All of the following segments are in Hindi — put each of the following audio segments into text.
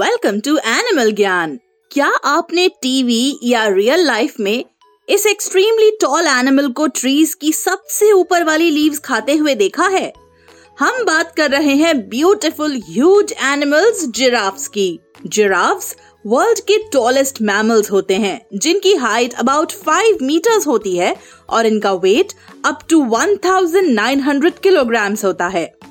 वेलकम टू एनिमल ज्ञान क्या आपने टीवी या रियल लाइफ में इस एक्सट्रीमली टॉल एनिमल को ट्रीज की सबसे ऊपर वाली लीव्स खाते हुए देखा है? हम बात कर रहे हैं ब्यूटीफुल ह्यूज एनिमल्स जिराफ्स की। जिराफ्स वर्ल्ड के टॉलेस्ट मैमल्स होते हैं, जिनकी हाइट अबाउट फाइव मीटर्स होती है और इनका वेट अप टू 1900 किलोग्राम्स होता है।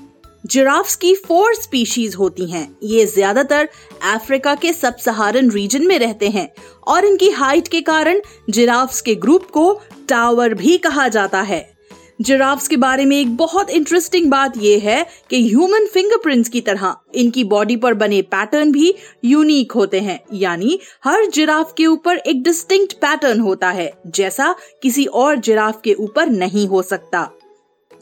जिराफ्स की फोर स्पीशीज होती हैं। ये ज़्यादातर अफ्रीका के सब सहारन रीजन में रहते हैं और इनकी हाइट के कारण जिराफ्स के ग्रुप को टावर भी कहा जाता है। जिराफ्स के बारे में एक बहुत इंटरेस्टिंग बात यह है कि ह्यूमन फिंगरप्रिंट्स की तरह इनकी बॉडी पर बने पैटर्न भी यूनिक होते हैं। यानी हर जिराफ के ऊपर एक डिस्टिंक्ट पैटर्न होता है, जैसा किसी और जिराफ के ऊपर नहीं हो सकता।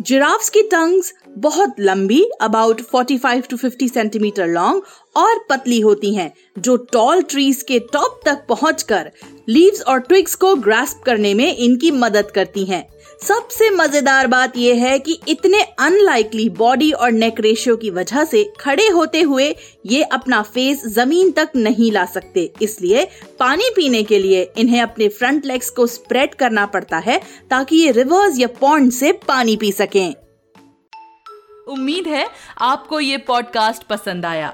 जिराफ्स की टंग्स बहुत लंबी अबाउट 45 टू 50 सेंटीमीटर लॉन्ग और पतली होती हैं, जो टॉल ट्रीज के टॉप तक पहुंचकर लीव्स और ट्विग्स को ग्रास्प करने में इनकी मदद करती हैं। सबसे मज़ेदार बात यह है कि इतने अनलाइकली बॉडी और नेक रेशियो की वजह से खड़े होते हुए ये अपना फेस ज़मीन तक नहीं ला सकते। इसलिए पानी पीने के लिए इन्हें अपने फ्रंट लेग्स को स्प्रेड करना पड़ता है, ताकि ये रिवर्स या पॉन्ड से पानी पी सकें। उम्मीद है आपको ये पॉडकास्ट पसंद आया।